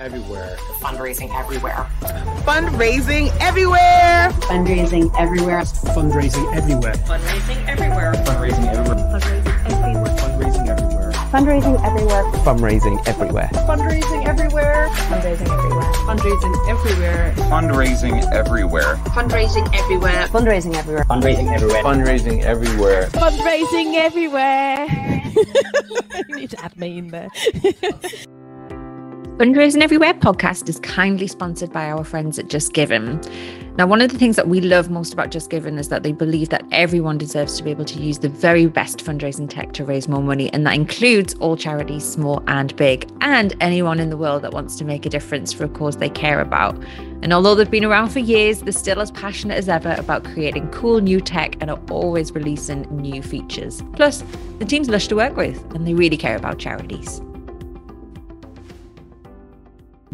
Everywhere, fundraising everywhere. Fundraising everywhere. Fundraising everywhere. Fundraising everywhere. Fundraising everywhere. Fundraising everywhere. Fundraising everywhere. Fundraising everywhere. Fundraising everywhere. Fundraising everywhere. Fundraising everywhere. Fundraising everywhere. Fundraising everywhere. Fundraising everywhere. Fundraising everywhere. Fundraising everywhere. Fundraising everywhere. Fundraising everywhere. Fundraising everywhere. you need to add me in there. Fundraising Everywhere podcast is kindly sponsored by our friends at JustGiving. Now, one of the things that we love most about JustGiving is that they believe that everyone deserves to be able to use the very best fundraising tech to raise more money, and that includes all charities, small and big, and anyone in the world that wants to make a difference for a cause they care about. And although they've been around for years, they're still as passionate as ever about creating cool new tech and are always releasing new features. Plus, the team's lush to work with, and they really care about charities.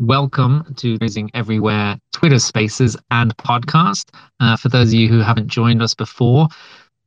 Welcome to Raising Everywhere Twitter Spaces and podcast. Uh, for those of you who haven't joined us before,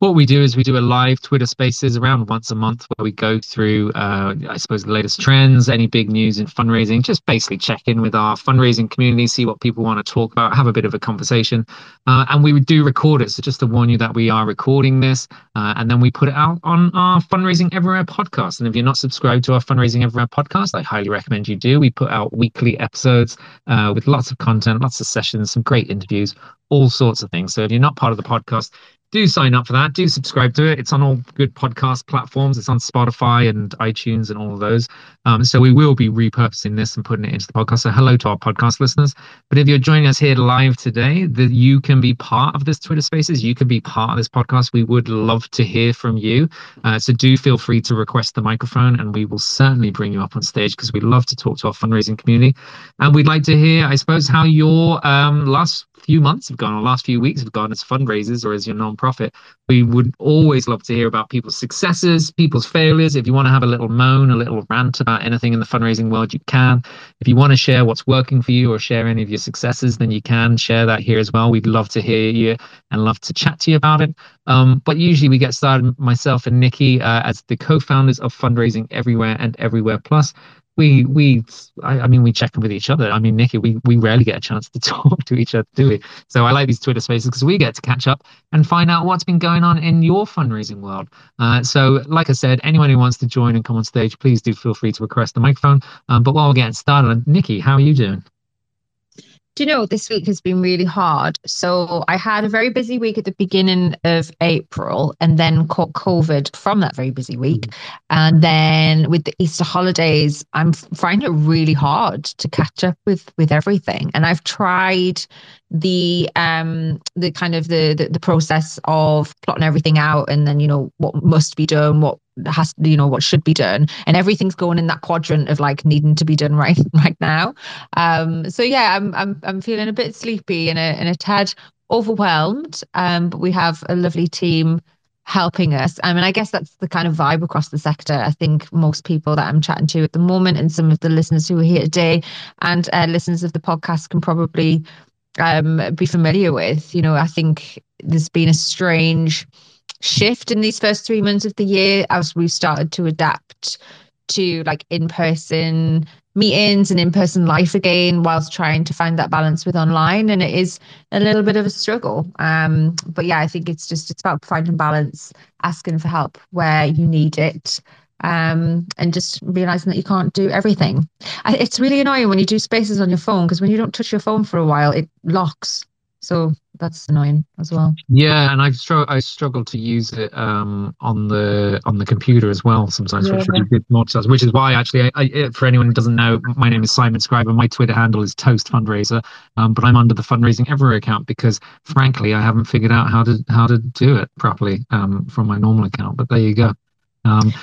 what we do is we do a live Twitter Spaces around once a month where we go through, uh, I suppose, the latest trends, any big news in fundraising, just basically check in with our fundraising community, see what people want to talk about, have a bit of a conversation. Uh, and we do record it. So just to warn you that we are recording this uh, and then we put it out on our Fundraising Everywhere podcast. And if you're not subscribed to our Fundraising Everywhere podcast, I highly recommend you do. We put out weekly episodes uh, with lots of content, lots of sessions, some great interviews, all sorts of things. So if you're not part of the podcast, do sign up for that. Do subscribe to it. It's on all good podcast platforms. It's on Spotify and iTunes and all of those. Um, so we will be repurposing this and putting it into the podcast. So hello to our podcast listeners. But if you're joining us here live today, that you can be part of this Twitter Spaces. You can be part of this podcast. We would love to hear from you. Uh, so do feel free to request the microphone, and we will certainly bring you up on stage because we love to talk to our fundraising community. And we'd like to hear, I suppose, how your um, last few months have gone or last few weeks have gone as fundraisers or as your nonprofit. We would always love to hear about people's successes, people's failures. If you want to have a little moan, a little rant about anything in the fundraising world, you can. If you want to share what's working for you or share any of your successes, then you can share that here as well. We'd love to hear you and love to chat to you about it. Um, but usually we get started, myself and Nikki, uh, as the co-founders of Fundraising Everywhere and Everywhere Plus we we I, I, mean we check in with each other. I mean, Nikki, we we rarely get a chance to talk to each other, do we? So I like these Twitter spaces because we get to catch up and find out what's been going on in your fundraising world. Uh, so, like I said, anyone who wants to join and come on stage, please do feel free to request the microphone. Um, but while we're getting started, Nikki, how are you doing? Do you know this week has been really hard. So i had a very busy week at the beginning of april and then caught covid from that very busy week. And then with the easter holidays i'm finding it really hard to catch up with with everything. And i've tried the um the kind of the, the the process of plotting everything out and then you know what must be done what has you know what should be done. And everything's going in that quadrant of like needing to be done right right now. Um so yeah i'm i'm, I'm feeling a bit sleepy and a, and a tad overwhelmed. Um but we have a lovely team helping us. I mean I guess that's the kind of vibe across the sector. I think most people that I'm chatting to at the moment and some of the listeners who are here today and uh, listeners of the podcast can probably um be familiar with. You know I think there's been a strange shift in these first three months of the year as we've started to adapt to like in person meetings and in person life again, whilst trying to find that balance with online. And it is a little bit of a struggle. Um, but yeah, I think it's just it's about finding balance, asking for help where you need it. Um, and just realizing that you can't do everything. I, it's really annoying when you do spaces on your phone because when you don't touch your phone for a while, it locks. So that's annoying as well. Yeah, and I struggle I struggle to use it um, on the on the computer as well sometimes, yeah. which, which, which is why actually, I, I, for anyone who doesn't know, my name is Simon Scriver. My Twitter handle is Toast Fundraiser, um, but I'm under the Fundraising Everywhere account because, frankly, I haven't figured out how to how to do it properly um, from my normal account. But there you go. Um,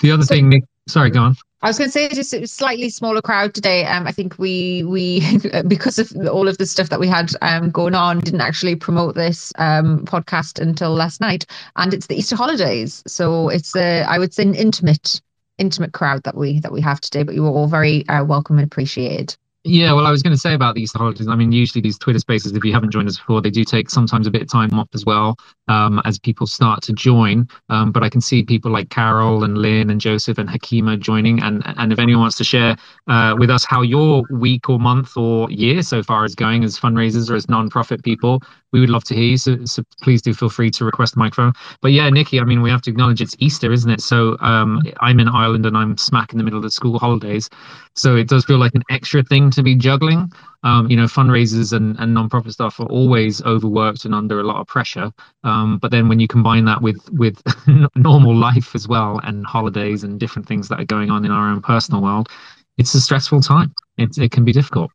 the other so, thing, Nick. Sorry, go on. I was going to say just a slightly smaller crowd today. Um, I think we we because of all of the stuff that we had um, going on, didn't actually promote this um, podcast until last night, and it's the Easter holidays, so it's a I would say an intimate intimate crowd that we that we have today. But you were all very uh, welcome and appreciated. Yeah, well, I was going to say about these holidays. I mean, usually these Twitter spaces, if you haven't joined us before, they do take sometimes a bit of time off as well um, as people start to join. Um, but I can see people like Carol and Lynn and Joseph and Hakima joining. And and if anyone wants to share uh, with us how your week or month or year so far is going as fundraisers or as non-profit people, we would love to hear you. So, so please do feel free to request the microphone. But yeah, Nikki, I mean, we have to acknowledge it's Easter, isn't it? So um, I'm in Ireland and I'm smack in the middle of the school holidays. So it does feel like an extra thing to be juggling. Um, you know, fundraisers and, and non-profit stuff are always overworked and under a lot of pressure. Um, but then when you combine that with with normal life as well and holidays and different things that are going on in our own personal world, it's a stressful time. It, it can be difficult.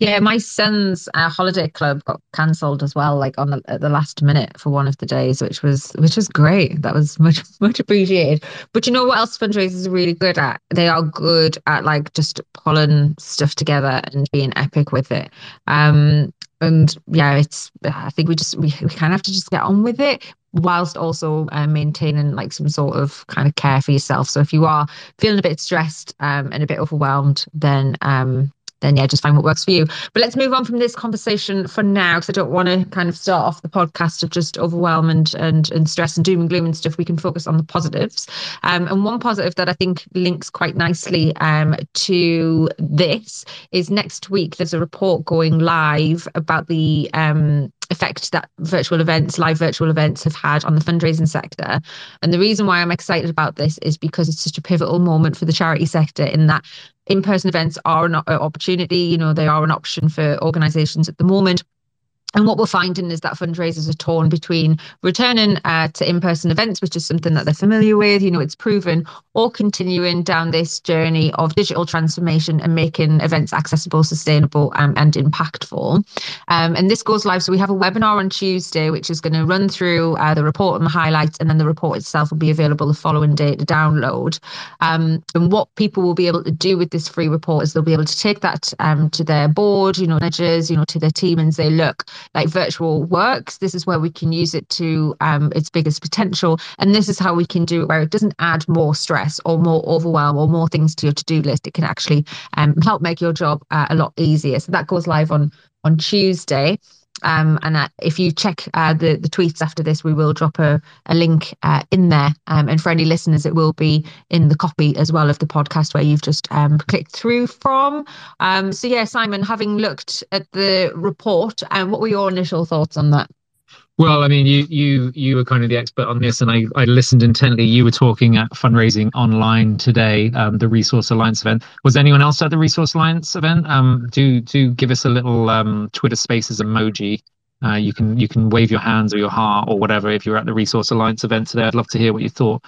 Yeah, my son's uh, holiday club got cancelled as well, like on the at the last minute for one of the days, which was which was great. That was much much appreciated. But you know what else fundraisers are really good at? They are good at like just pulling stuff together and being epic with it. Um, and yeah, it's I think we just we, we kind of have to just get on with it whilst also uh, maintaining like some sort of kind of care for yourself. So if you are feeling a bit stressed um, and a bit overwhelmed, then um, then yeah, just find what works for you. But let's move on from this conversation for now, because I don't want to kind of start off the podcast of just overwhelm and, and and stress and doom and gloom and stuff. We can focus on the positives. Um, and one positive that I think links quite nicely um, to this is next week. There's a report going live about the um, effect that virtual events, live virtual events, have had on the fundraising sector. And the reason why I'm excited about this is because it's such a pivotal moment for the charity sector in that in-person events are an uh, opportunity you know they are an option for organizations at the moment and what we're finding is that fundraisers are torn between returning uh, to in-person events, which is something that they're familiar with, you know, it's proven, or continuing down this journey of digital transformation and making events accessible, sustainable, um, and impactful. Um, and this goes live. So we have a webinar on Tuesday, which is going to run through uh, the report and the highlights, and then the report itself will be available the following day to download. Um, and what people will be able to do with this free report is they'll be able to take that um, to their board, you know, managers, you know, to their team and say, look, like virtual works. This is where we can use it to um, its biggest potential. And this is how we can do it where it doesn't add more stress or more overwhelm or more things to your to-do list. It can actually um, help make your job uh, a lot easier. So that goes live on on Tuesday. Um, and uh, if you check uh, the the tweets after this, we will drop a, a link uh, in there. Um, and for any listeners, it will be in the copy as well of the podcast where you've just um, clicked through from. Um, so yeah, Simon, having looked at the report, um, what were your initial thoughts on that? Well, I mean, you you you were kind of the expert on this, and I, I listened intently. You were talking at fundraising online today, um, the Resource Alliance event. Was anyone else at the Resource Alliance event? Um, do do give us a little um, Twitter Spaces emoji. Uh, you can you can wave your hands or your heart or whatever if you're at the Resource Alliance event today. I'd love to hear what you thought.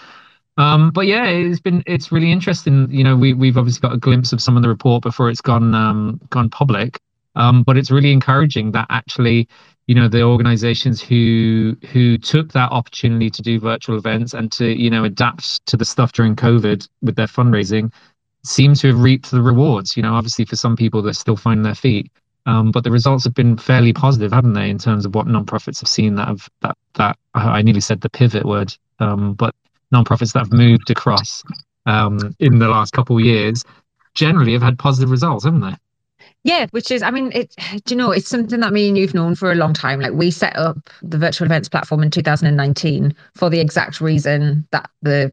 Um, but yeah, it's been it's really interesting. You know, we we've obviously got a glimpse of some of the report before it's gone um, gone public. Um, but it's really encouraging that actually you know the organizations who who took that opportunity to do virtual events and to you know adapt to the stuff during covid with their fundraising seem to have reaped the rewards you know obviously for some people they're still finding their feet. Um, but the results have been fairly positive haven't they in terms of what nonprofits have seen that have that that i nearly said the pivot word um, but nonprofits that have moved across um, in the last couple of years generally have had positive results haven't they yeah, which is, I mean, it, do you know, it's something that me and you've known for a long time. Like we set up the virtual events platform in 2019 for the exact reason that the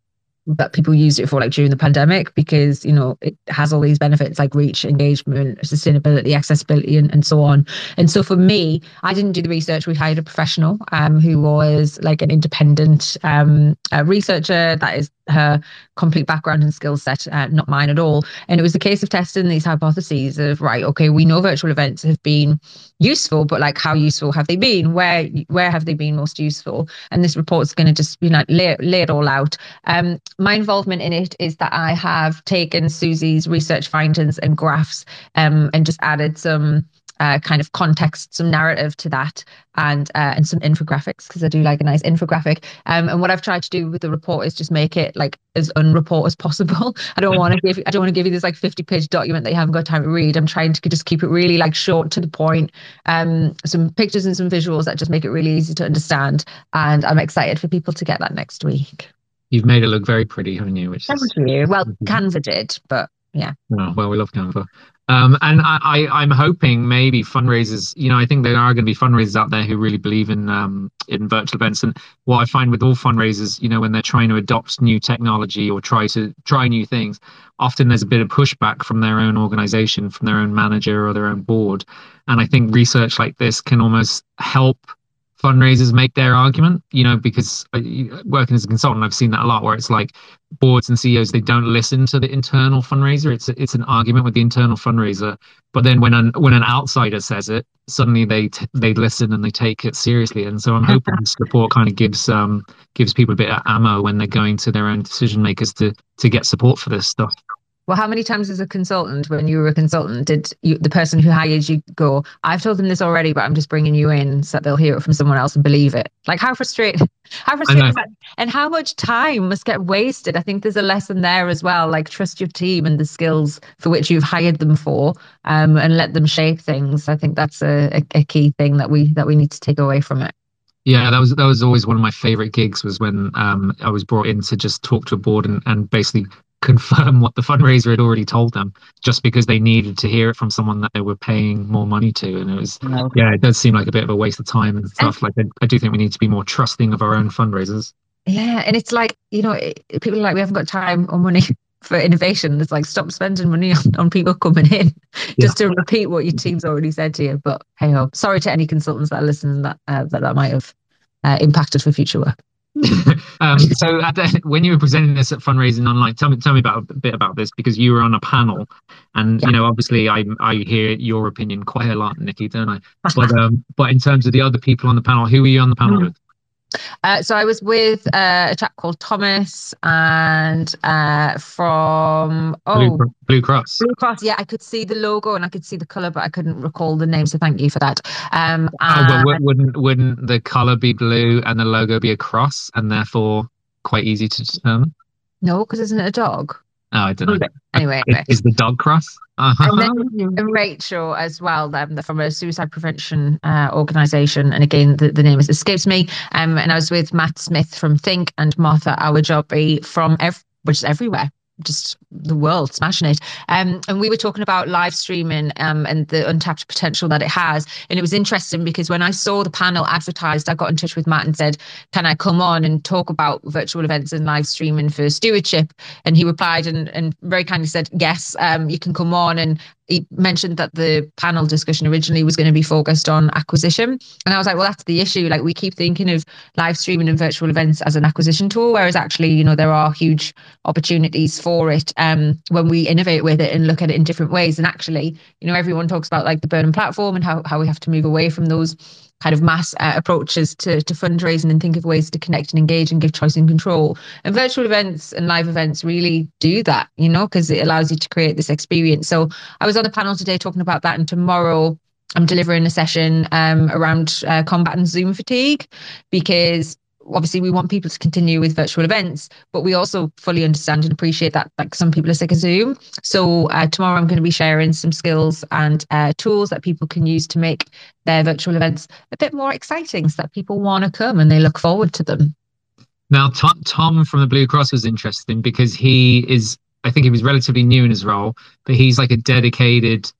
that people used it for like during the pandemic because you know it has all these benefits like reach engagement sustainability accessibility and, and so on. And so for me i didn't do the research. We hired a professional um, who was like an independent um, researcher that is her complete background and skill set uh, not mine at all. And it was a case of testing these hypotheses of right okay we know virtual events have been useful but like how useful have they been? Where where have they been most useful? And this report's going to just you know lay, lay it all out. Um, my involvement in it is that I have taken Susie's research findings and graphs um, and just added some uh, kind of context, some narrative to that, and uh, and some infographics because I do like a nice infographic. Um, and what I've tried to do with the report is just make it like as unreport as possible. I don't want to give I don't want to give you this like fifty page document that you haven't got time to read. I'm trying to just keep it really like short to the point. Um, some pictures and some visuals that just make it really easy to understand. And I'm excited for people to get that next week. You've made it look very pretty, haven't you? Which Thank is... you. Well. Canva did, but yeah. Oh, well, we love Canva. Um, and I, I, I'm hoping maybe fundraisers, you know, I think there are going to be fundraisers out there who really believe in um, in virtual events. And what I find with all fundraisers, you know, when they're trying to adopt new technology or try to try new things, often there's a bit of pushback from their own organization, from their own manager or their own board. And I think research like this can almost help fundraisers make their argument you know because working as a consultant i've seen that a lot where it's like boards and ceos they don't listen to the internal fundraiser. It's it's an argument with the internal fundraiser. But then when an when an outsider says it suddenly they t- they listen and they take it seriously. And so i'm hoping this report kind of gives um gives people a bit of ammo when they're going to their own decision makers to to get support for this stuff well, how many times as a consultant, when you were a consultant, did you, the person who hired you go, I've told them this already, but I'm just bringing you in so that they'll hear it from someone else and believe it? Like, how frustrating, how frustrating and how much time must get wasted? I think there's a lesson there as well. Like, trust your team and the skills for which you've hired them for, um, and let them shape things. I think that's a, a, a key thing that we that we need to take away from it. Yeah, that was that was always one of my favorite gigs was when um, I was brought in to just talk to a board and, and basically confirm what the fundraiser had already told them just because they needed to hear it from someone that they were paying more money to. And it was yeah it does seem like a bit of a waste of time and stuff. Like I, I do think we need to be more trusting of our own fundraisers. Yeah and it's like you know people are like we haven't got time or money for innovation. It's like stop spending money on, on people coming in just to repeat what your team's already said to you. But hey ho sorry to any consultants that are listening that uh, that, that might have uh, impacted for future work um, so the, when you were presenting this at fundraising online, tell me tell me about a bit about this because you were on a panel, and yeah. you know obviously I I hear your opinion quite a lot, Nikki, don't I? But um, but in terms of the other people on the panel, who were you on the panel mm. with? Uh, so I was with uh, a chap called Thomas and uh, from oh Blue, Blue, Cross. Blue Cross, yeah, I could see the logo and I could see the color, but I couldn't recall the name. So thank you for that. Um, oh, well, wouldn't wouldn't the color be blue and the logo be a cross, and therefore quite easy to determine? No, because isn't it a dog? Oh, I don't know. Anyway, anyway. Is, the dog cross? Uh-huh. And then Rachel as well, um, from a suicide prevention uh, organisation. And again, the, the name escapes me. Um, and I was with Matt Smith from Think and Martha Awojobi from ev- which is everywhere just the world smashing it. Um, and we were talking about live streaming um, and the untapped potential that it has. And it was interesting because when I saw the panel advertised, I got in touch with Matt and said, Can I come on and talk about virtual events and live streaming for stewardship? And he replied and, and very kindly said, Yes, um, you can come on and he mentioned that the panel discussion originally was going to be focused on acquisition. And I was like, well, that's the issue. Like we keep thinking of live streaming and virtual events as an acquisition tool, whereas actually, you know, there are huge opportunities for it um, when we innovate with it and look at it in different ways. And actually, you know, everyone talks about like the burning platform and how, how we have to move away from those kind of mass uh, approaches to, to fundraising and think of ways to connect and engage and give choice and control. And virtual events and live events really do that, you know, because it allows you to create this experience. So I was on a panel today talking about that, and tomorrow I'm delivering a session um, around uh, combating Zoom fatigue because obviously we want people to continue with virtual events, but we also fully understand and appreciate that like some people are sick of Zoom. So uh, tomorrow I'm going to be sharing some skills and uh, tools that people can use to make their virtual events a bit more exciting, so that people want to come and they look forward to them. Now, Tom, Tom from the Blue Cross was interesting because he is, I think he was relatively new in his role, but he's like a dedicated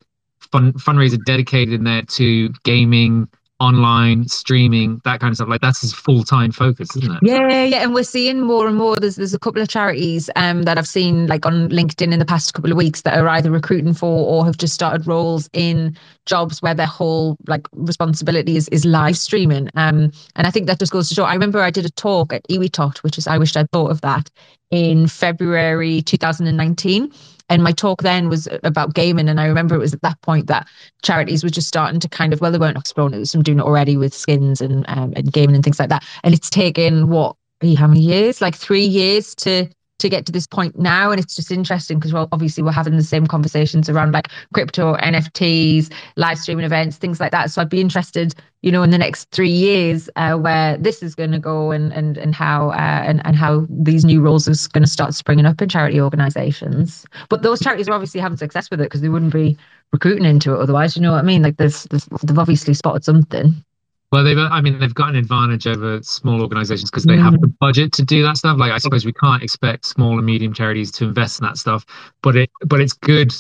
fun, fundraiser dedicated in there to gaming online streaming that kind of stuff. Like that's his full-time focus isn't it? Yeah yeah and we're seeing more and more. There's there's a couple of charities um that i've seen like on linkedin in the past couple of weeks that are either recruiting for or have just started roles in jobs where their whole like responsibility is, is live streaming. Um and i think that just goes to show i remember i did a talk at iwitot which is i wished i'd thought of that in february 2019 and my talk then was about gaming. And I remember it was at that point that charities were just starting to kind of, well, they weren't exploring it, was some doing it already with skins and, um, and gaming and things like that. And it's taken what, how many years? Like three years to to get to this point now. And it's just interesting because, well, obviously, we're having the same conversations around like crypto, NFTs, live streaming events, things like that. So I'd be interested, you know, in the next three years uh, where this is going to go and and and how uh, and and how these new roles is going to start springing up in charity organisations. But those charities are obviously having success with it because they wouldn't be recruiting into it otherwise. You know what I mean? Like there's, there's they've obviously spotted something. Well, they've, I mean, they've got an advantage over small organizations because they have the budget to do that stuff. Like, I suppose we can't expect small and medium charities to invest in that stuff, but it, but it's good.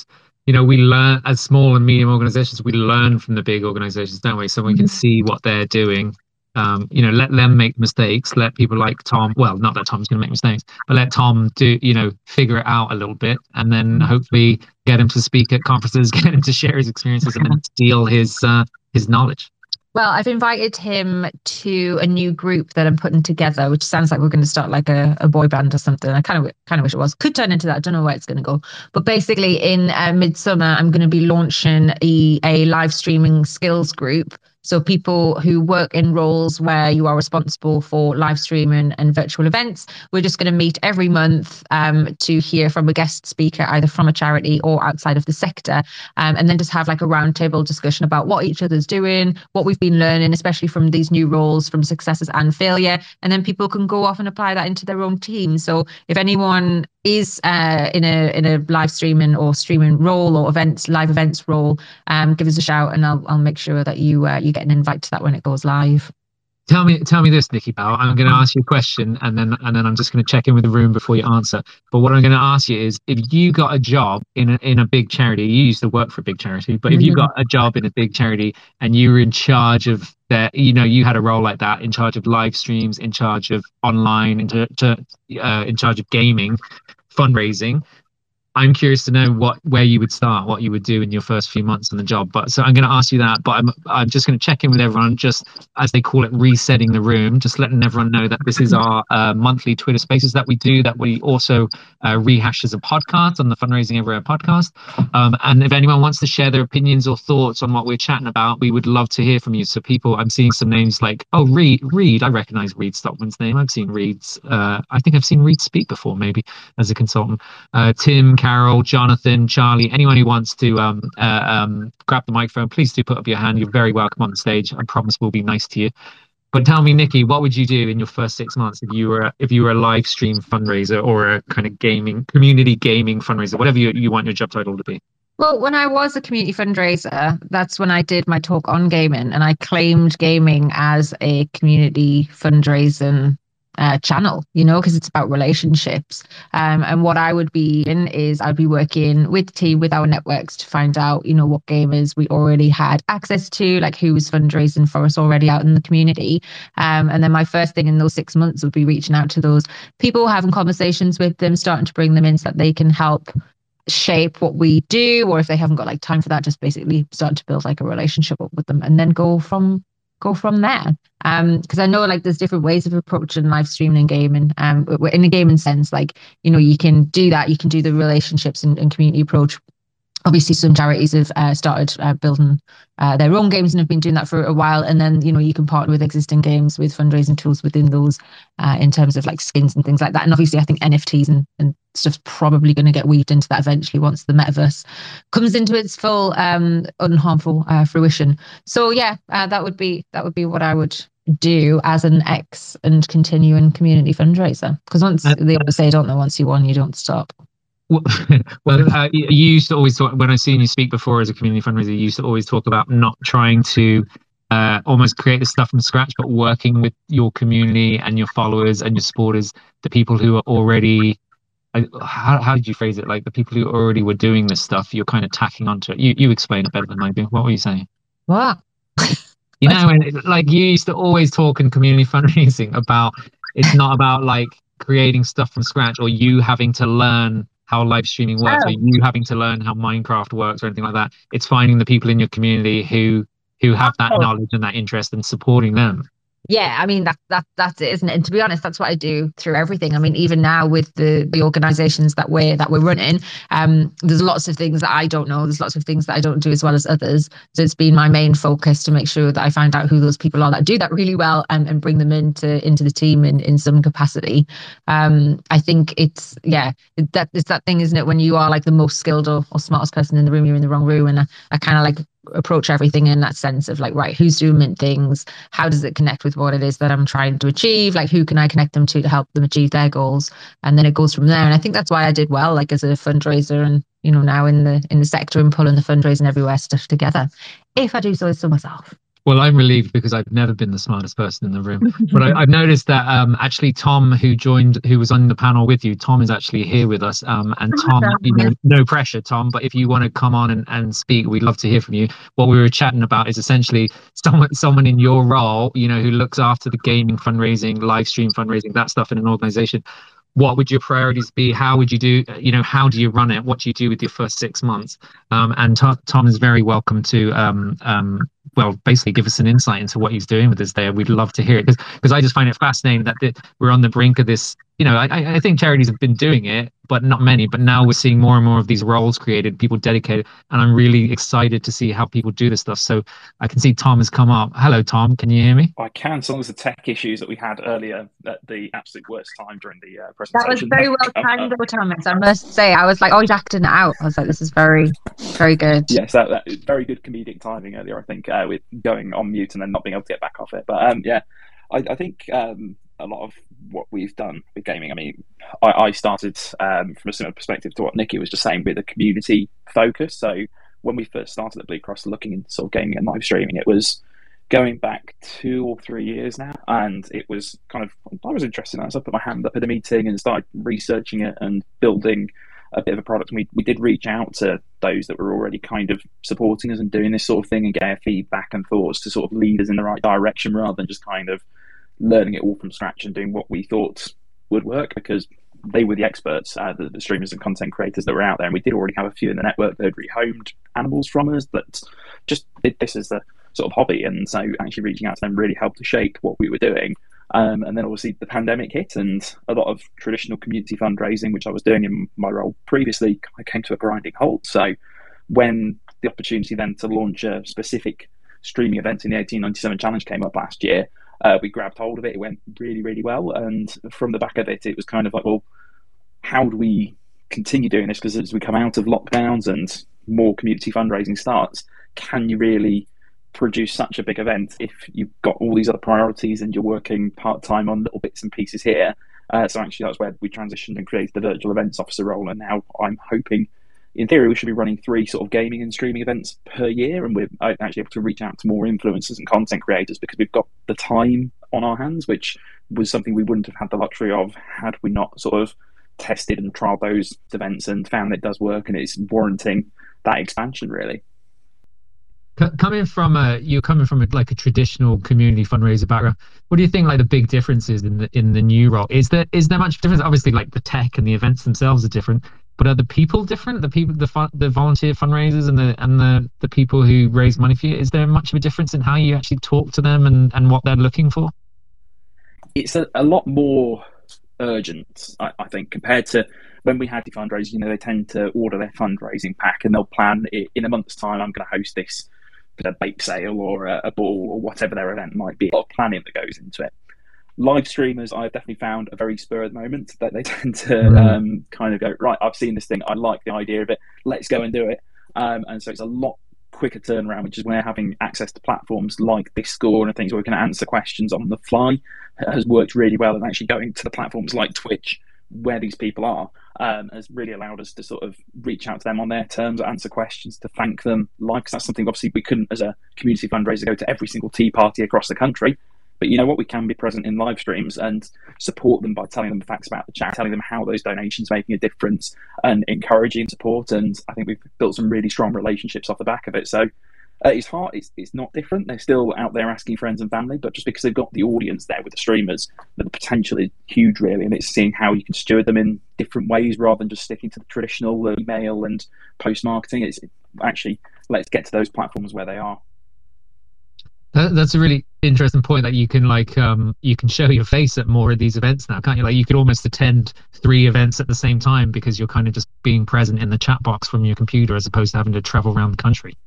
You know, we learn as small and medium organizations, we learn from the big organizations, don't we? So we can see what they're doing. Um, you know, let them make mistakes. Let people like Tom. Well, not that Tom's going to make mistakes, but let Tom do. You know, figure it out a little bit, and then hopefully get him to speak at conferences, get him to share his experiences, and then steal his uh, his knowledge. Well, I've invited him to a new group that I'm putting together, which sounds like we're going to start like a, a boy band or something. I kind of kind of wish it was. Could turn into that. I don't know where it's going to go. But basically, in uh, midsummer, I'm going to be launching a, a live streaming skills group. So people who work in roles where you are responsible for live streaming and virtual events, we're just going to meet every month um, to hear from a guest speaker, either from a charity or outside of the sector, um, and then just have like a roundtable discussion about what each other's doing, what we've been learning, especially from these new roles, from successes and failure, and then people can go off and apply that into their own team. So if anyone is uh, in a in a live streaming or streaming role or events live events role, um, give us a shout and I'll I'll make sure that you uh, you get an invite to that when it goes live. Tell me, tell me this, Nikki Bell. I'm going to ask you a question, and then and then I'm just going to check in with the room before you answer. But what I'm going to ask you is, if you got a job in a, in a big charity, you used to work for a big charity, but if you got a job in a big charity and you were in charge of that, you know, you had a role like that, in charge of live streams, in charge of online, in, to, uh, in charge of gaming, fundraising. I'm curious to know what where you would start, what you would do in your first few months on the job. But so I'm going to ask you that, but I'm I'm just going to check in with everyone, just as they call it, resetting the room, just letting everyone know that this is our uh, monthly Twitter Spaces that we do, that we also uh, rehash as a podcast on the Fundraising Everywhere podcast. Um, and if anyone wants to share their opinions or thoughts on what we're chatting about, we would love to hear from you. So people, I'm seeing some names like oh Reed, Reed, I recognise Reed Stockman's name. I've seen Reed's. Uh, I think I've seen Reed speak before, maybe as a consultant. Uh, Tim. Carol, Jonathan, Charlie, anyone who wants to um, uh, um, grab the microphone, please do put up your hand. You're very welcome on the stage. I promise we'll be nice to you. But tell me, Nikki, what would you do in your first six months if you were if you were a live stream fundraiser or a kind of gaming community gaming fundraiser, whatever you, you want your job title to be? Well, when I was a community fundraiser, that's when I did my talk on gaming, and I claimed gaming as a community fundraising uh, channel, you know, because it's about relationships. Um, and what I would be in is I'd be working with team, with our networks to find out, you know, what gamers we already had access to, like who was fundraising for us already out in the community. Um, and then my first thing in those six months would be reaching out to those people, having conversations with them, starting to bring them in so that they can help shape what we do or if they haven't got like time for that just basically start to build like a relationship with them and then go from go from there. Um because i know like there's different ways of approaching live streaming and gaming um in a gaming sense like you know you can do that you can do the relationships and, and community approach obviously some charities have uh, started uh, building uh, their own games and have been doing that for a while. And then you know you can partner with existing games with fundraising tools within those uh, in terms of like skins and things like that. And obviously i think nfts and, and stuff's probably going to get weaved into that eventually once the metaverse comes into its full um unharmful uh, fruition. So yeah uh, that would be that would be what i would do as an ex and continuing community fundraiser. Because once they always say don't know once you won you don't stop well, well uh, you used to always talk when I've seen you speak before as a community fundraiser. You used to always talk about not trying to uh, almost create the stuff from scratch, but working with your community and your followers and your supporters, the people who are already. Uh, how how did you phrase it? Like the people who already were doing this stuff, you're kind of tacking onto it. You you explain it better than I do. What were you saying? What? you know, and like you used to always talk in community fundraising about it's not about like creating stuff from scratch or you having to learn how live streaming works Oh. or you having to learn how minecraft works or anything like that it's finding the people in your community who who have that Oh. knowledge and that interest and supporting them yeah i mean that that that's it isn't it? And to be honest that's what i do through everything. I mean even now with the the organizations that we're that we're running um there's lots of things that i don't know. There's lots of things that i don't do as well as others. So it's been my main focus to make sure that i find out who those people are that do that really well and, and bring them into into the team in in some capacity. Um i think it's yeah that it's that thing isn't it? When you are like the most skilled or, or smartest person in the room you're in the wrong room. And i, I kind of like approach everything in that sense of like right who's doing things? How does it connect with what it is that i'm trying to achieve? Like who can i connect them to to help them achieve their goals? And then it goes from there. And i think that's why i did well like as a fundraiser and you know now in the in the sector and pulling the fundraising everywhere stuff together. If i do so so myself Well, I'm relieved because I've never been the smartest person in the room. But I, have noticed that um, actually Tom, who joined, who was on the panel with you, Tom is actually here with us. Um, and Tom, you know, no pressure, Tom, but if you want to come on and, and speak, we'd love to hear from you. What we were chatting about is essentially someone, someone in your role, you know, who looks after the gaming fundraising, live stream fundraising, that stuff in an organization what would your priorities be how would you do you know how do you run it what do you do with your first six months um, and tom, tom is very welcome to um, um, well basically give us an insight into what he's doing with this there. We'd love to hear it because i just find it fascinating that the, we're on the brink of this you know I, I think charities have been doing it but not many. But now we're seeing more and more of these roles created, people dedicated, and I'm really excited to see how people do this stuff. So I can see Tom has come up. Hello, Tom. Can you hear me? I can, as long as the tech issues that we had earlier at the absolute worst time during the uh, presentation. That was very well timed, though, Thomas. I must say, I was like, oh, he's acting it out. I was like, this is very, very good. Yes, that, that very good comedic timing earlier. I think uh, with going on mute and then not being able to get back off it. But um, yeah, I, I think um, a lot of what we've done with gaming. I mean, I, I started um, from a similar perspective to what Nikki was just saying with a community focus. So when we first started at Blue Cross looking into sort of gaming and live streaming, it was going back two or three years now. And it was kind of, I was interested in that. So I put my hand up at a meeting and started researching it and building a bit of a product. And we, we did reach out to those that were already kind of supporting us and doing this sort of thing and get feedback and thoughts to sort of lead us in the right direction rather than just kind of learning it all from scratch and doing what we thought would work because they were the experts, uh, the, the, streamers and content creators that were out there. And we did already have a few in the network that had rehomed animals from us but just did this is a sort of hobby. And so actually reaching out to them really helped to shape what we were doing. Um, and then obviously the pandemic hit, and a lot of traditional community fundraising, which I was doing in my role previously, I came to a grinding halt. So when the opportunity then to launch a specific streaming event in the 1897 challenge came up last year, uh, we grabbed hold of it. It went really, really well. And from the back of it, it was kind of like, well, how do we continue doing this? Because as we come out of lockdowns and more community fundraising starts, can you really produce such a big event if you've got all these other priorities and you're working part time on little bits and pieces here? Uh, so actually, that's where we transitioned and created the virtual events officer role. And now I'm hoping in theory, we should be running three sort of gaming and streaming events per year, and we're actually able to reach out to more influencers and content creators because we've got the time on our hands, which was something we wouldn't have had the luxury of had we not sort of tested and trialed those events and found that it does work and it's warranting that expansion really. Coming from a you're coming from a, like a traditional community fundraiser background what do you think like the big differences in the in the new role? Is there is there much difference? Obviously like the tech and the events themselves are different but are the people different? The people, the the volunteer fundraisers, and the and the the people who raise money for you. Is there much of a difference in how you actually talk to them and and what they're looking for? It's a, a lot more urgent, I, I, think, compared to when we had the fundraising. You know, they tend to order their fundraising pack and they'll plan in a month's time. I'm going to host this for a bake sale or a, a ball or whatever their event might be. A lot of planning that goes into it live streamers I've definitely found a very spur of the moment that they tend to mm-hmm. um, kind of go right I've seen this thing I like the idea of it let's go and do it um, and so it's a lot quicker turnaround which is where having access to platforms like Discord and things where we can answer questions on the fly has worked really well and actually going to the platforms like Twitch where these people are um, has really allowed us to sort of reach out to them on their terms, answer questions, to thank them. Like that's something obviously we couldn't as a community fundraiser go to every single tea party across the country. But you know what? We can be present in live streams and support them by telling them facts about the chat, telling them how those donations are making a difference, and encouraging support. And I think we've built some really strong relationships off the back of it. So it's hard. It's, it's not different. They're still out there asking friends and family, but just because they've got the audience there with the streamers, the potential is huge, really. And it's seeing how you can steward them in different ways rather than just sticking to the traditional email and post marketing. It's actually let's get to those platforms where they are. That, that's a really interesting point that you can like um you can show your face at more of these events now can't you? Like you could almost attend three events at the same time because you're kind of just being present in the chat box from your computer as opposed to having to travel around the country.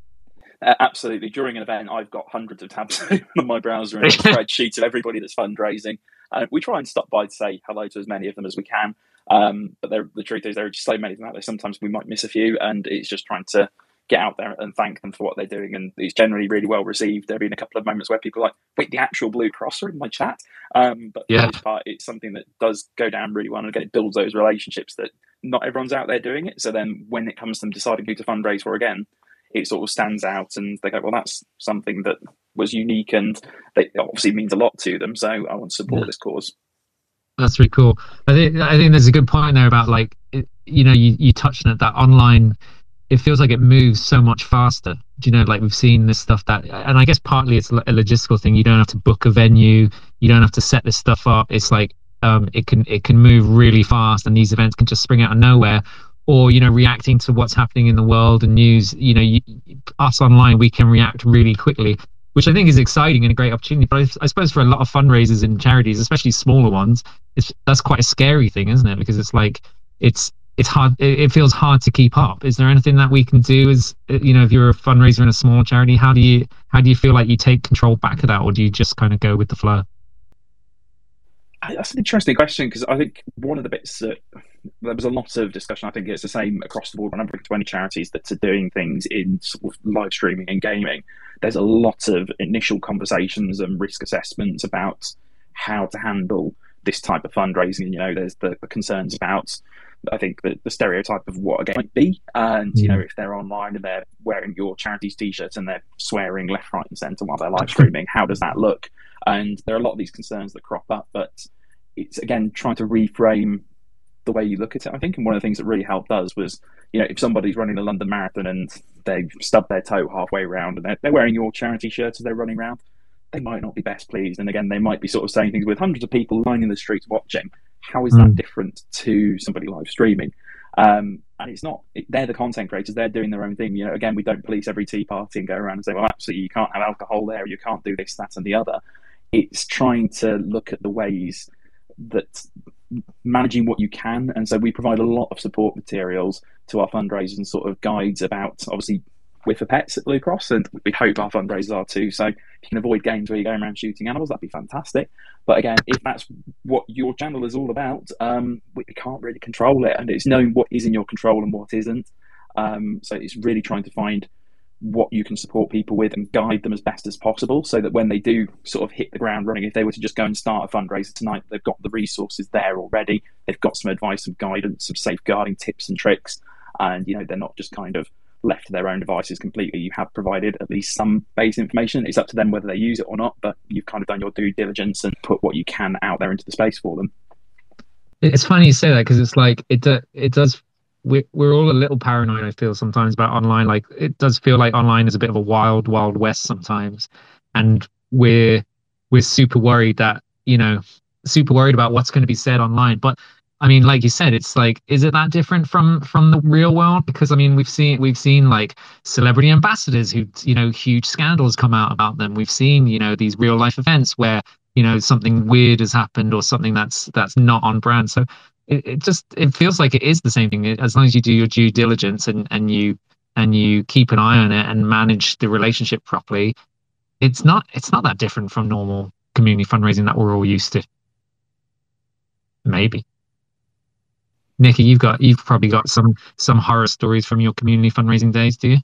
Uh, absolutely. During an event i've got hundreds of tabs on my browser and a spreadsheet of everybody that's fundraising. Uh, we try and stop by to say hello to as many of them as we can um, but the truth is there are just so many of them out there. Sometimes we might miss a few and it's just trying to get out there and thank them for what they're doing. And it's generally really well received. There have been a couple of moments where people are like, wait, the actual Blue Cross are in my chat. Um, but yeah. for the most part, it's something that does go down really well. And again, it builds those relationships that not everyone's out there doing it. So then when it comes to them deciding who to fundraise for again, it sort of stands out and they go, well, that's something that was unique and they obviously means a lot to them. So I want to support Yeah. this cause. That's really cool. I think I think there's a good point there about like you know you you touched on it that online. It feels like it moves so much faster. Do you know, like we've seen this stuff that, and I guess partly it's a logistical thing. You don't have to book a venue. You don't have to set this stuff up. It's like um, it can it can move really fast, and these events can just spring out of nowhere. Or you know, reacting to what's happening in the world and news. You know, you, us online, we can react really quickly which I think is exciting and a great opportunity. But I, I suppose for a lot of fundraisers and charities, especially smaller ones, it's that's quite a scary thing, isn't it? Because it's like it's it's hard. It, feels hard to keep up. Is there anything that we can do? As uh, you know, if you're a fundraiser in a small charity, how do you how do you feel like you take control back of that, or do you just kind of go with the flow? That's an interesting question because I think one of the bits that there was a lot of discussion. I think it's the same across the board. When I'm any charities that are doing things in sort of live streaming and gaming, there's a lot of initial conversations and risk assessments about how to handle this type of fundraising. You know, there's the, the concerns about, I think, the, the stereotype of what a game might be. And, you know, mm. if they're online and they're wearing your charity's t shirts and they're swearing left, right, and centre while they're live streaming, how does that look? And there are a lot of these concerns that crop up, but it's again trying to reframe the way you look at it. I think, and one of the things that really helped us was, you know, if somebody's running the London Marathon and they've stubbed their toe halfway around and they're, they're wearing your charity shirt as they're running around, they might not be best pleased. And again, they might be sort of saying things with hundreds of people lining the streets watching. How is that Mm. different to somebody live streaming? Um, and it's not, it, they're the content creators, they're doing their own thing. You know, again, we don't police every tea party and go around and say, well, absolutely, you can't have alcohol there, you can't do this, that, and the other. It's trying to look at the ways that managing what you can. And so we provide a lot of support materials to our fundraisers and sort of guides about obviously with for pets at Blue Cross, and we hope our fundraisers are too. So if you can avoid games where you're going around shooting animals, that'd be fantastic. But again, if that's what your channel is all about, um, we can't really control it, and it's knowing what is in your control and what isn't. Um, so it's really trying to find what you can support people with and guide them as best as possible so that when they do sort of hit the ground running, if they were to just go and start a fundraiser tonight, they've got the resources there already. They've got some advice, some guidance, some safeguarding tips and tricks. And, you know, they're not just kind of left to their own devices completely. You have provided at least some base information. It's up to them whether they use it or not, but you've kind of done your due diligence and put what you can out there into the space for them. It's funny you say that because it's like it it does. We're we're all a little paranoid. I feel sometimes about online. Like it does feel like online is a bit of a wild, wild west sometimes, and we're we're super worried that you know super worried about what's going to be said online. But I mean, like you said, it's like, is it that different from from the real world? Because I mean, we've seen we've seen like celebrity ambassadors who you know huge scandals come out about them. We've seen you know these real life events where you know something weird has happened or something that's that's not on brand. So it, it just it feels like it is the same thing as long as you do your due diligence and and you and you keep an eye on it and manage the relationship properly. It's not it's not that different from normal community fundraising that we're all used to. Maybe. Nikki, you've got you've probably got some some horror stories from your community fundraising days, do you?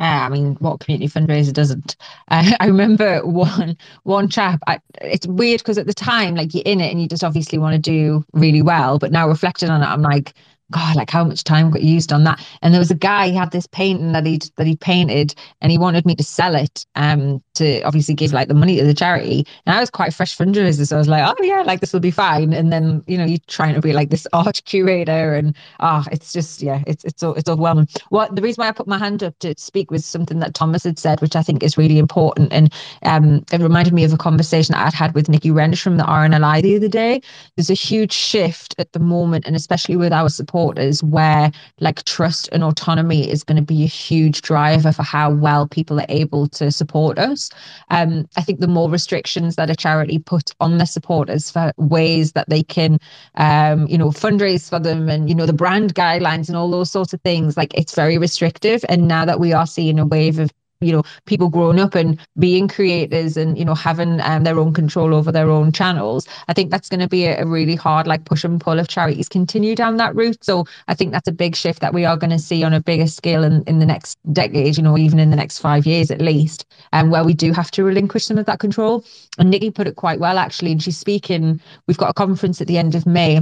Uh, I mean, what community fundraiser doesn't? Uh, I remember one one chap. I, it's weird because at the time, like you're in it and you just obviously want to do really well. But now reflecting on it, I'm like, God, like how much time got used on that? And there was a guy he had this painting that he'd that he painted, and he wanted me to sell it, um, to obviously give like the money to the charity. And I was quite fresh fundraiser, so I was like, oh yeah, like this will be fine. And then you know you're trying to be like this art curator, and ah, it's just yeah, it's it's it's overwhelming. What the reason why I put my hand up to speak was something that Thomas had said, which I think is really important, and um, it reminded me of a conversation I'd had with Nikki Wrench from the RNLI the other day. There's a huge shift at the moment, and especially with our supporters, where like trust and autonomy is going to be a huge driver for how well people are able to support us. Um, I think the more restrictions that a charity put on their supporters for ways that they can, um, you know, fundraise for them, and you know the brand guidelines and all those sorts of things, like it's very restrictive. And now that we are seeing a wave of you know people growing up and being creators and you know having um, their own control over their own channels i think that's going to be a, a really hard like push and pull if charities continue down that route. So i think that's a big shift that we are going to see on a bigger scale in, in the next decade you know even in the next five years at least and um, where we do have to relinquish some of that control. And nikki put it quite well actually and she's speaking we've got a conference at the end of may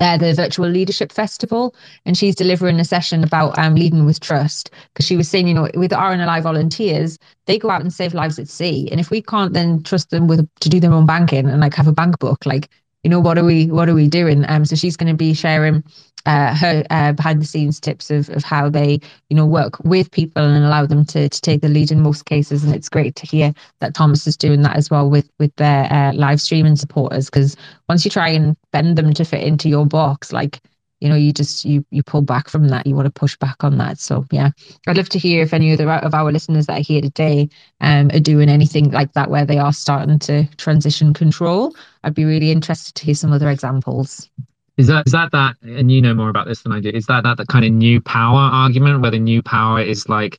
uh, the virtual leadership festival and she's delivering a session about um, leading with trust because she was saying you know with rnli volunteers they go out and save lives at sea and if we can't then trust them with to do their own banking and like have a bank book like you know what are we what are we doing? Um so she's going to be sharing uh, her uh, behind the scenes tips of, of how they you know work with people and allow them to, to take the lead in most cases. And it's great to hear that thomas is doing that as well with with their uh, live streaming supporters. Because once you try and bend them to fit into your box like you know you just you you pull back from that. You want to push back on that. So yeah. I'd love to hear if any other of our listeners that are here today um, are doing anything like that where they are starting to transition control. I'd be really interested to hear some other examples. Is that is that that and you know more about this than i do is that that the kind of new power argument where the new power is like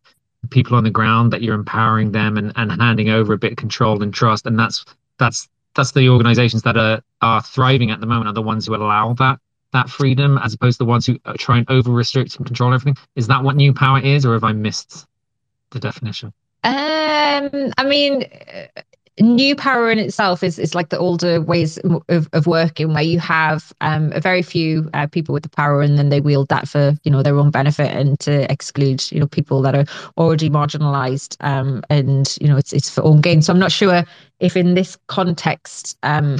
people on the ground that you're empowering them and, and handing over a bit of control and trust and that's that's that's the organizations that are are thriving at the moment are the ones who allow that that freedom as opposed to the ones who try and over restrict and control everything? Is that what new power is or have i missed the definition? Um i mean new power in itself is, is like the older ways of, of working where you have um, a very few uh, people with the power and then they wield that for you know their own benefit and to exclude you know people that are already marginalized um, and you know it's it's for own gain. So i'm not sure if in this context um,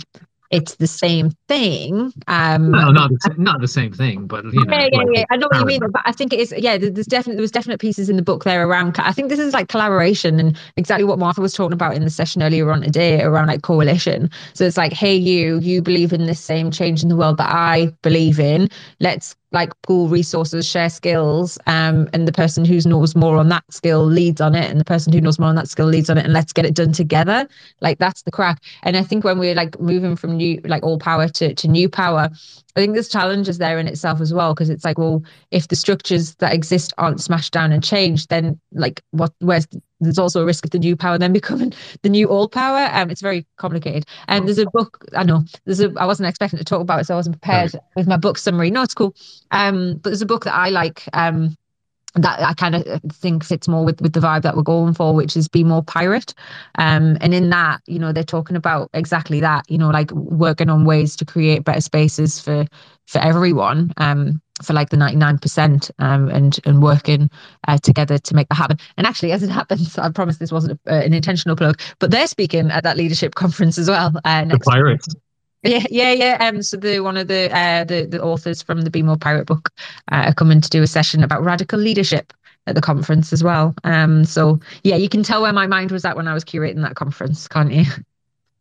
it's the same thing. Um, no, not the, not the same thing, but you know, yeah, yeah, yeah. I know what you mean, but I think it is. Yeah, there's definitely there was definite pieces in the book there around. I think this is like collaboration and exactly what Martha was talking about in the session earlier on today around like coalition. So it's like, hey, you, you believe in this same change in the world that I believe in. Let's like pool resources, share skills, um, and the person who knows more on that skill leads on it, and the person who knows more on that skill leads on it, and let's get it done together. Like that's the crack. And I think when we're like moving from new, like all power to to new power, I think there's challenges there in itself as well because it's like, well, if the structures that exist aren't smashed down and changed, then like what? Where's there's also a risk of the new power then becoming the new old power. Um, it's very complicated. And there's a book. I know there's a. I wasn't expecting to talk about it, so I wasn't prepared with my book summary. No, it's cool. Um, but there's a book that I like. Um, that I kind of think fits more with with the vibe that we're going for, which is be more pirate. Um, and in that, you know, they're talking about exactly that. You know, like working on ways to create better spaces for for everyone. Um, for like the 99% um, and and working uh, together to make that happen. And actually, as it happens, I promise this wasn't a, uh, an intentional plug, but they're speaking at that leadership conference as well. Uh, the pirates. Yeah, yeah, yeah. Um, so the one of the uh, the the authors from the Be More Pirate book uh, are coming to do a session about radical leadership at the conference as well. Um, so yeah, you can tell where my mind was at when I was curating that conference, can't you?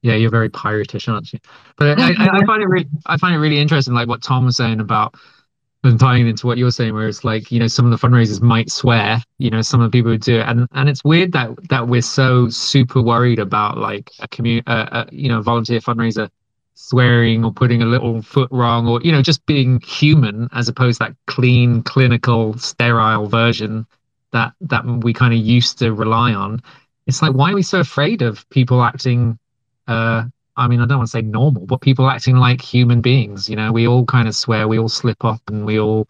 Yeah, you're very piratish, aren't you? But I, I, I find it really, I find it really interesting, like what Tom was saying about and tying into what you're saying, where it's like, you know, some of the fundraisers might swear, you know, some of the people who do it, and and it's weird that that we're so super worried about like a community, uh, you know, volunteer fundraiser swearing or putting a little foot wrong or you know just being human as opposed to that clean clinical sterile version that that we kind of used to rely on. It's like why are we so afraid of people acting uh i mean i don't want to say normal but people acting like human beings you know? We all kind of swear we all slip up and we all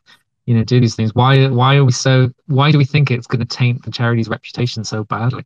you know do these things. Why why are we so why do we think it's going to taint the charity's reputation so badly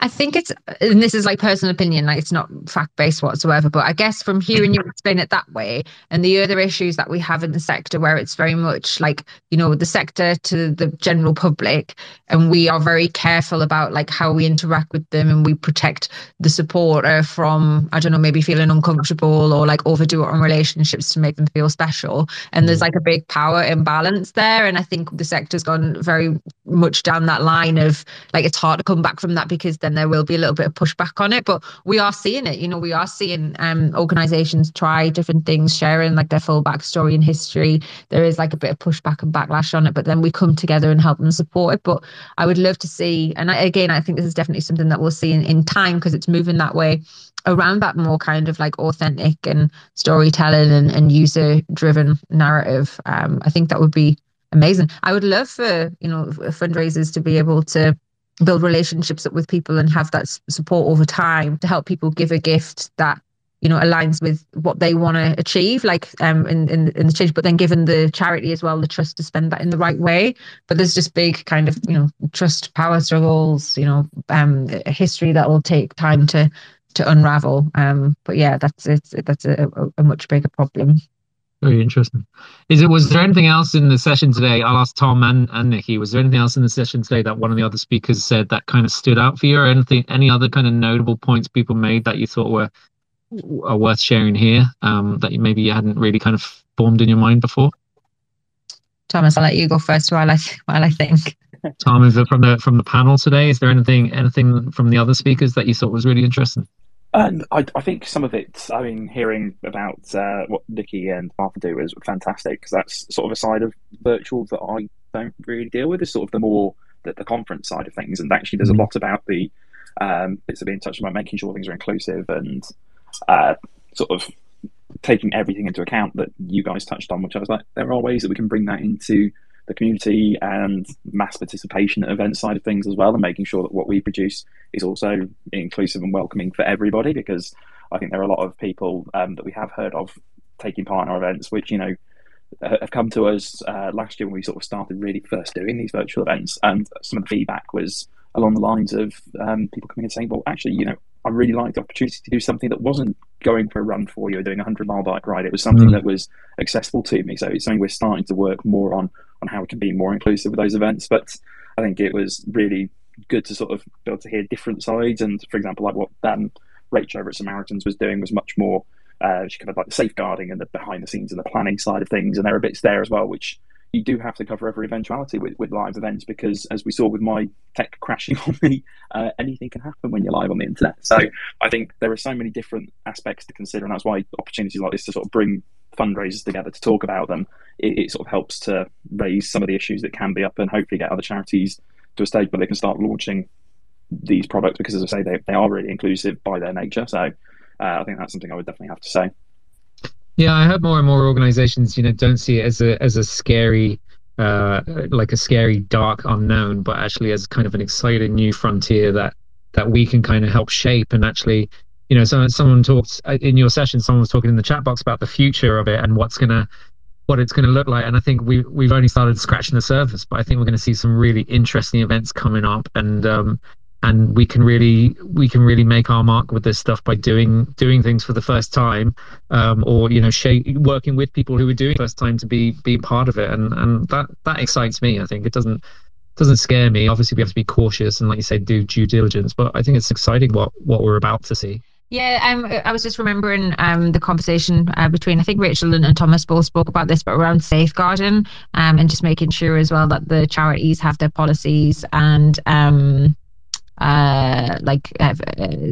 I think it's, and this is like personal opinion, like it's not fact based whatsoever, but I guess from hearing you explain it that way and the other issues that we have in the sector where it's very much like, you know, the sector to the general public, and we are very careful about like how we interact with them and we protect the supporter from, I don't know, maybe feeling uncomfortable or like overdo it on relationships to make them feel special. And there's mm. like a big power imbalance there. And I think the sector's gone very much down that line of like it's hard to come back from that because then there will be a little bit of pushback on it. But we are seeing it. You know, we are seeing um, organizations try different things, sharing like their full backstory and history. There is like a bit of pushback and backlash on it, but then we come together and help them support it. But I would love to see, and I, again, I think this is definitely something that we'll see in, in time because it's moving that way around that more kind of like authentic and storytelling and, and user driven narrative. Um, I think that would be amazing. I would love for, you know, fundraisers to be able to build relationships with people and have that support over time to help people give a gift that you know aligns with what they want to achieve like um in, in in the change but then given the charity as well the trust to spend that in the right way. But there's just big kind of you know trust power struggles you know um a history that will take time to to unravel. Um but yeah that's it's that's a, a much bigger problem Very interesting. Is it was there anything else in the session today? I'll ask Tom and, and Nikki. Was there anything else in the session today that one of the other speakers said that kind of stood out for you, or anything, any other kind of notable points people made that you thought were are worth sharing here um, that you maybe you hadn't really kind of formed in your mind before? Thomas, I'll let you go first while I while I think. Tom, from the from the panel today? Is there anything anything from the other speakers that you thought was really interesting? And I, I think some of it, I mean, hearing about uh, what Nikki and Martha do is fantastic because that's sort of a side of virtual that I don't really deal with. Is sort of the more the, the conference side of things, and actually, there's a lot about the um, bits of being touched about making sure things are inclusive and uh, sort of taking everything into account that you guys touched on. Which I was like, there are ways that we can bring that into the community and mass participation at event side of things as well, and making sure that what we produce is also inclusive and welcoming for everybody. Because I think there are a lot of people um, that we have heard of taking part in our events, which you know have come to us uh, last year when we sort of started really first doing these virtual events, and some of the feedback was along the lines of um, people coming and saying, "Well, actually, you know, I really liked the opportunity to do something that wasn't going for a run for you or doing a hundred mile bike ride. It was something mm. that was accessible to me. So it's something we're starting to work more on on how we can be more inclusive with those events. But I think it was really good to sort of be able to hear different sides. And for example, like what Dan Rachel over at Samaritans was doing was much more. Uh, she covered like the safeguarding and the behind the scenes and the planning side of things, and there are bits there as well which you do have to cover every eventuality with, with live events because, as we saw with my tech crashing on me, uh, anything can happen when you're live on the internet. So I think there are so many different aspects to consider, and that's why opportunities like this to sort of bring fundraisers together to talk about them, it, it sort of helps to raise some of the issues that can be up and hopefully get other charities to a stage where they can start launching these products because, as I say, they, they are really inclusive by their nature. So uh, I think that's something I would definitely have to say. Yeah, I hope more and more organizations, you know, don't see it as a as a scary uh like a scary dark unknown, but actually as kind of an exciting new frontier that that we can kind of help shape. And actually you know so someone talked uh, in your session someone was talking in the chat box about the future of it and what's going to what it's going to look like. And i think we we've only started scratching the surface but i think we're going to see some really interesting events coming up. And um and we can really we can really make our mark with this stuff by doing doing things for the first time um, or you know working with people who are doing first time to be be part of it. And and that that excites me i think. It doesn't doesn't scare me. Obviously we have to be cautious and like you say do due diligence but i think it's exciting what what we're about to see. Yeah, um, I was just remembering um, the conversation uh, between I think Rachel and, and, Thomas both spoke about this, but around safeguarding um, and just making sure as well that the charities have their policies and um, uh, like uh,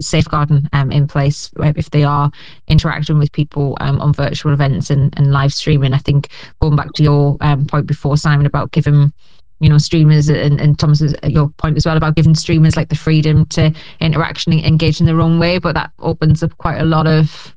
safeguarding um, in place if they are interacting with people um, on virtual events and, and live streaming. I think going back to your um, point before, Simon, about giving you know streamers and, and Thomas's your point as well about giving streamers like the freedom to interaction engage in their own way, but that opens up quite a lot of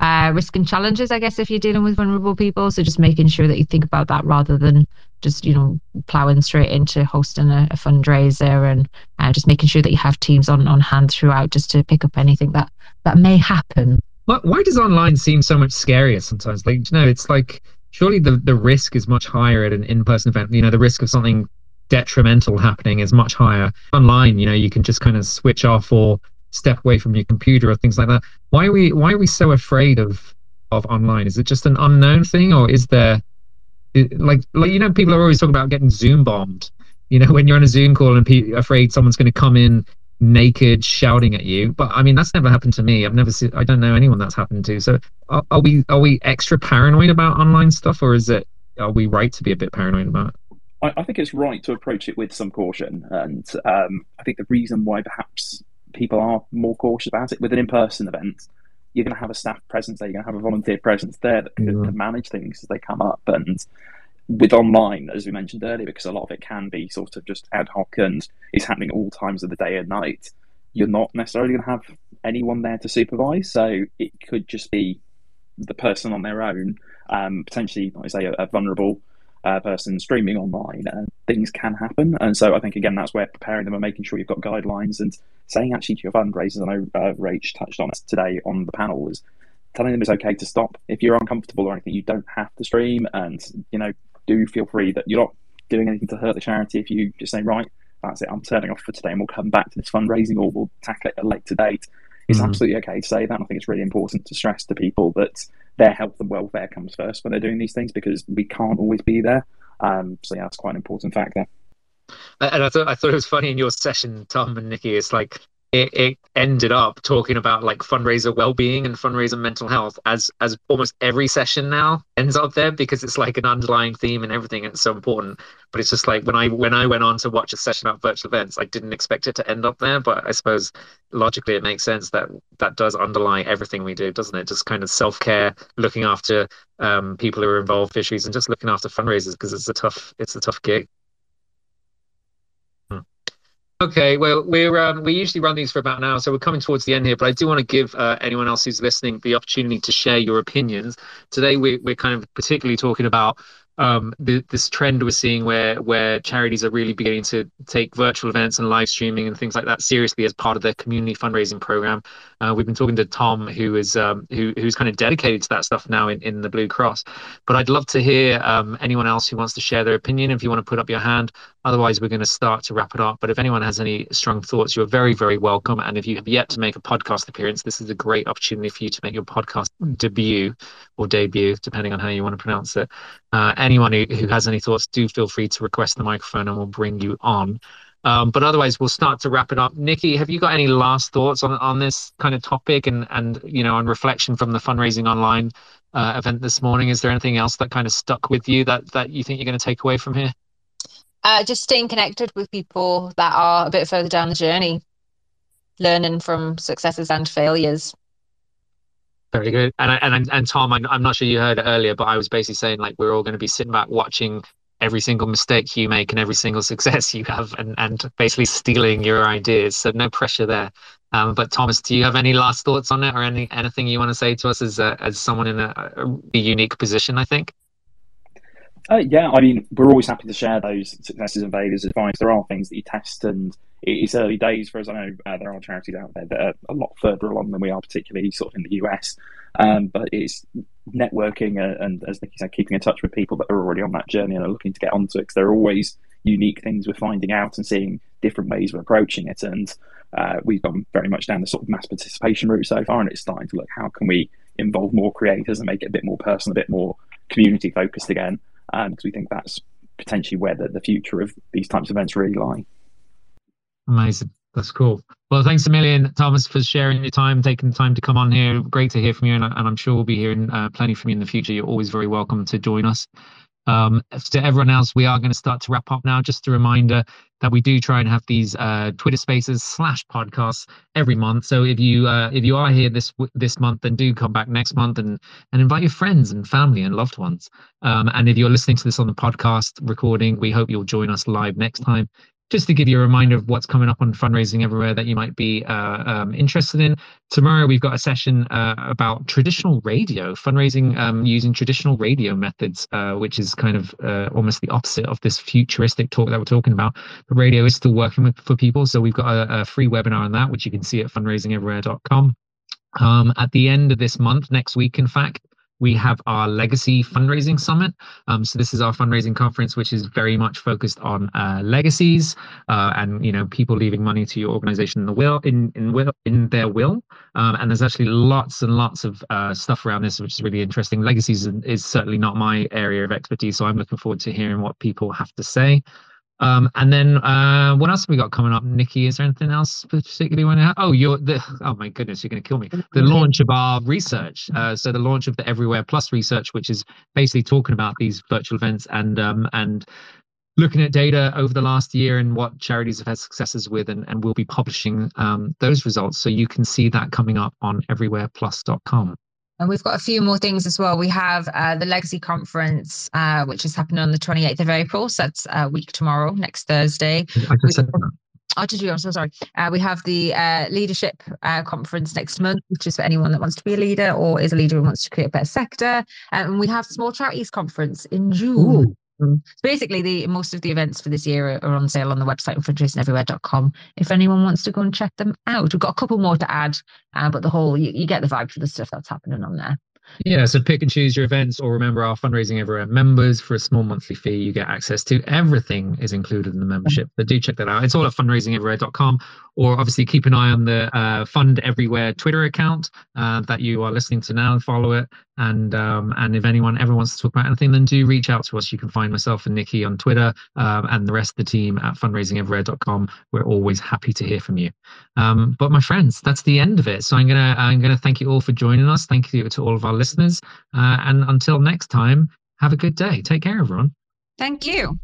uh, risk and challenges, I guess, if you're dealing with vulnerable people. So just making sure that you think about that rather than just, you know, plowing straight into hosting a, a fundraiser and uh, just making sure that you have teams on, on hand throughout just to pick up anything that, that may happen. Why does online seem so much scarier sometimes? Like, you know, it's like surely the, the risk is much higher at an in-person event. You know, the risk of something detrimental happening is much higher. Online, you know, you can just kind of switch off or step away from your computer or things like that. Why are we why are we so afraid of of online? Is it just an unknown thing, or is there like like you know people are always talking about getting Zoom bombed. You know when you're on a Zoom call and pe- afraid someone's going to come in naked shouting at you. But I mean that's never happened to me. I've never seen. I don't know anyone that's happened to. So are, are we are we extra paranoid about online stuff, or is it are we right to be a bit paranoid about it? I, think it's right to approach it with some caution, and um, I think the reason why perhaps people are more cautious about it. With an in-person event, you're going to have a staff presence there, you're going to have a volunteer presence there that can, yeah. can manage things as they come up. And with online, as we mentioned earlier, because a lot of it can be sort of just ad hoc and is happening at all times of the day and night, you're not necessarily going to have anyone there to supervise. So it could just be the person on their own, um, potentially, like I say, a, a vulnerable uh, person streaming online, and things can happen. And so I think again that's where preparing them and making sure you've got guidelines and saying actually to your fundraisers. I know uh, Rach touched on it today on the panel was telling them it's okay to stop if you're uncomfortable or anything. You don't have to stream, and you know do feel free that you're not doing anything to hurt the charity. If you just say right, that's it, I'm turning off for today, and we'll come back to this fundraising or we'll tackle it at a later date. It's mm-hmm. absolutely okay to say that. I think it's really important to stress to people that their health and welfare comes first when they're doing these things because we can't always be there. Um, so yeah, that's quite an important factor. And I thought I thought it was funny in your session, Tom and Nikki. It's like it, it ended up talking about like fundraiser well-being and fundraiser mental health as as almost every session now ends up there because it's like an underlying theme and everything and it's so important but it's just like when i when i went on to watch a session about virtual events i didn't expect it to end up there but i suppose logically it makes sense that that does underlie everything we do doesn't it just kind of self-care looking after um, people who are involved issues and just looking after fundraisers because it's a tough it's a tough gig Okay, well, we're um, we usually run these for about an hour, so we're coming towards the end here. But I do want to give uh, anyone else who's listening the opportunity to share your opinions. Today, we, we're kind of particularly talking about um, the, this trend we're seeing where where charities are really beginning to take virtual events and live streaming and things like that seriously as part of their community fundraising program. Uh, we've been talking to Tom, who is um, who, who's kind of dedicated to that stuff now in, in the Blue Cross. But I'd love to hear um, anyone else who wants to share their opinion. If you want to put up your hand, otherwise we're going to start to wrap it up. But if anyone has any strong thoughts, you're very very welcome. And if you have yet to make a podcast appearance, this is a great opportunity for you to make your podcast debut or debut, depending on how you want to pronounce it. Uh, anyone who, who has any thoughts, do feel free to request the microphone and we'll bring you on. Um, but otherwise, we'll start to wrap it up. Nikki, have you got any last thoughts on, on this kind of topic and, and you know, on reflection from the fundraising online uh, event this morning? Is there anything else that kind of stuck with you that, that you think you're going to take away from here? Uh, just staying connected with people that are a bit further down the journey, learning from successes and failures. Very good. And and and Tom, I'm, I'm not sure you heard it earlier, but I was basically saying like we're all going to be sitting back watching every single mistake you make and every single success you have, and and basically stealing your ideas. So no pressure there. Um, but Thomas, do you have any last thoughts on it, or any anything you want to say to us as a, as someone in a, a unique position? I think. Uh, yeah, I mean, we're always happy to share those successes and failures advice. There are things that you test, and it's early days for us. I know uh, there are charities out there that are a lot further along than we are, particularly sort of in the US. Um, but it's networking and, and, as Nikki said, keeping in touch with people that are already on that journey and are looking to get onto it. Because there are always unique things we're finding out and seeing different ways of approaching it. And uh, we've gone very much down the sort of mass participation route so far, and it's starting to look how can we involve more creators and make it a bit more personal, a bit more community focused again because um, we think that's potentially where the, the future of these types of events really lie. Amazing. That's cool. Well, thanks a million, Thomas, for sharing your time, taking the time to come on here. Great to hear from you, and, and I'm sure we'll be hearing uh, plenty from you in the future. You're always very welcome to join us. Um, to everyone else, we are going to start to wrap up now. Just a reminder that we do try and have these uh, Twitter Spaces slash podcasts every month. So if you uh, if you are here this this month, then do come back next month and and invite your friends and family and loved ones. Um, and if you're listening to this on the podcast recording, we hope you'll join us live next time just to give you a reminder of what's coming up on fundraising everywhere that you might be uh, um, interested in. Tomorrow, we've got a session uh, about traditional radio, fundraising um, using traditional radio methods, uh, which is kind of uh, almost the opposite of this futuristic talk that we're talking about. The radio is still working with, for people. So we've got a, a free webinar on that, which you can see at fundraisingeverywhere.com. Um, at the end of this month, next week, in fact, we have our legacy fundraising summit. Um, so this is our fundraising conference which is very much focused on uh, legacies uh, and you know people leaving money to your organization in the will in in will in their will. Um, and there's actually lots and lots of uh, stuff around this which is really interesting. Legacies is, is certainly not my area of expertise so i'm looking forward to hearing what people have to say um, and then uh, what else have we got coming up, Nikki? Is there anything else particularly want to have? Oh, you're the oh my goodness, you're going to kill me. The launch of our research. Uh, so the launch of the Everywhere Plus research, which is basically talking about these virtual events and um, and looking at data over the last year and what charities have had successes with, and, and we'll be publishing um, those results. So you can see that coming up on everywhereplus.com. And we've got a few more things as well. We have uh, the Legacy Conference, uh, which is happening on the 28th of April. So that's a week tomorrow, next Thursday. I just said that. Oh, did you? I'm so sorry. Uh, we have the uh, leadership uh, conference next month, which is for anyone that wants to be a leader or is a leader and wants to create a better sector. And we have small charities conference in June. Ooh. So basically, the most of the events for this year are, on sale on the website fundraisingeverywhere.com. If anyone wants to go and check them out, we've got a couple more to add, uh, but the whole you, you get the vibe for the stuff that's happening on there. Yeah, so pick and choose your events, or remember our fundraising everywhere members for a small monthly fee. You get access to everything is included in the membership. But do check that out. It's all at fundraisingeverywhere.com, or obviously keep an eye on the uh, Fund Everywhere Twitter account uh, that you are listening to now. and Follow it, and um, and if anyone ever wants to talk about anything, then do reach out to us. You can find myself and Nikki on Twitter, um, and the rest of the team at fundraisingeverywhere.com. We're always happy to hear from you. Um, but my friends, that's the end of it. So I'm gonna I'm gonna thank you all for joining us. Thank you to all of our listeners, uh, and until next time, have a good day. Take care, everyone. Thank you.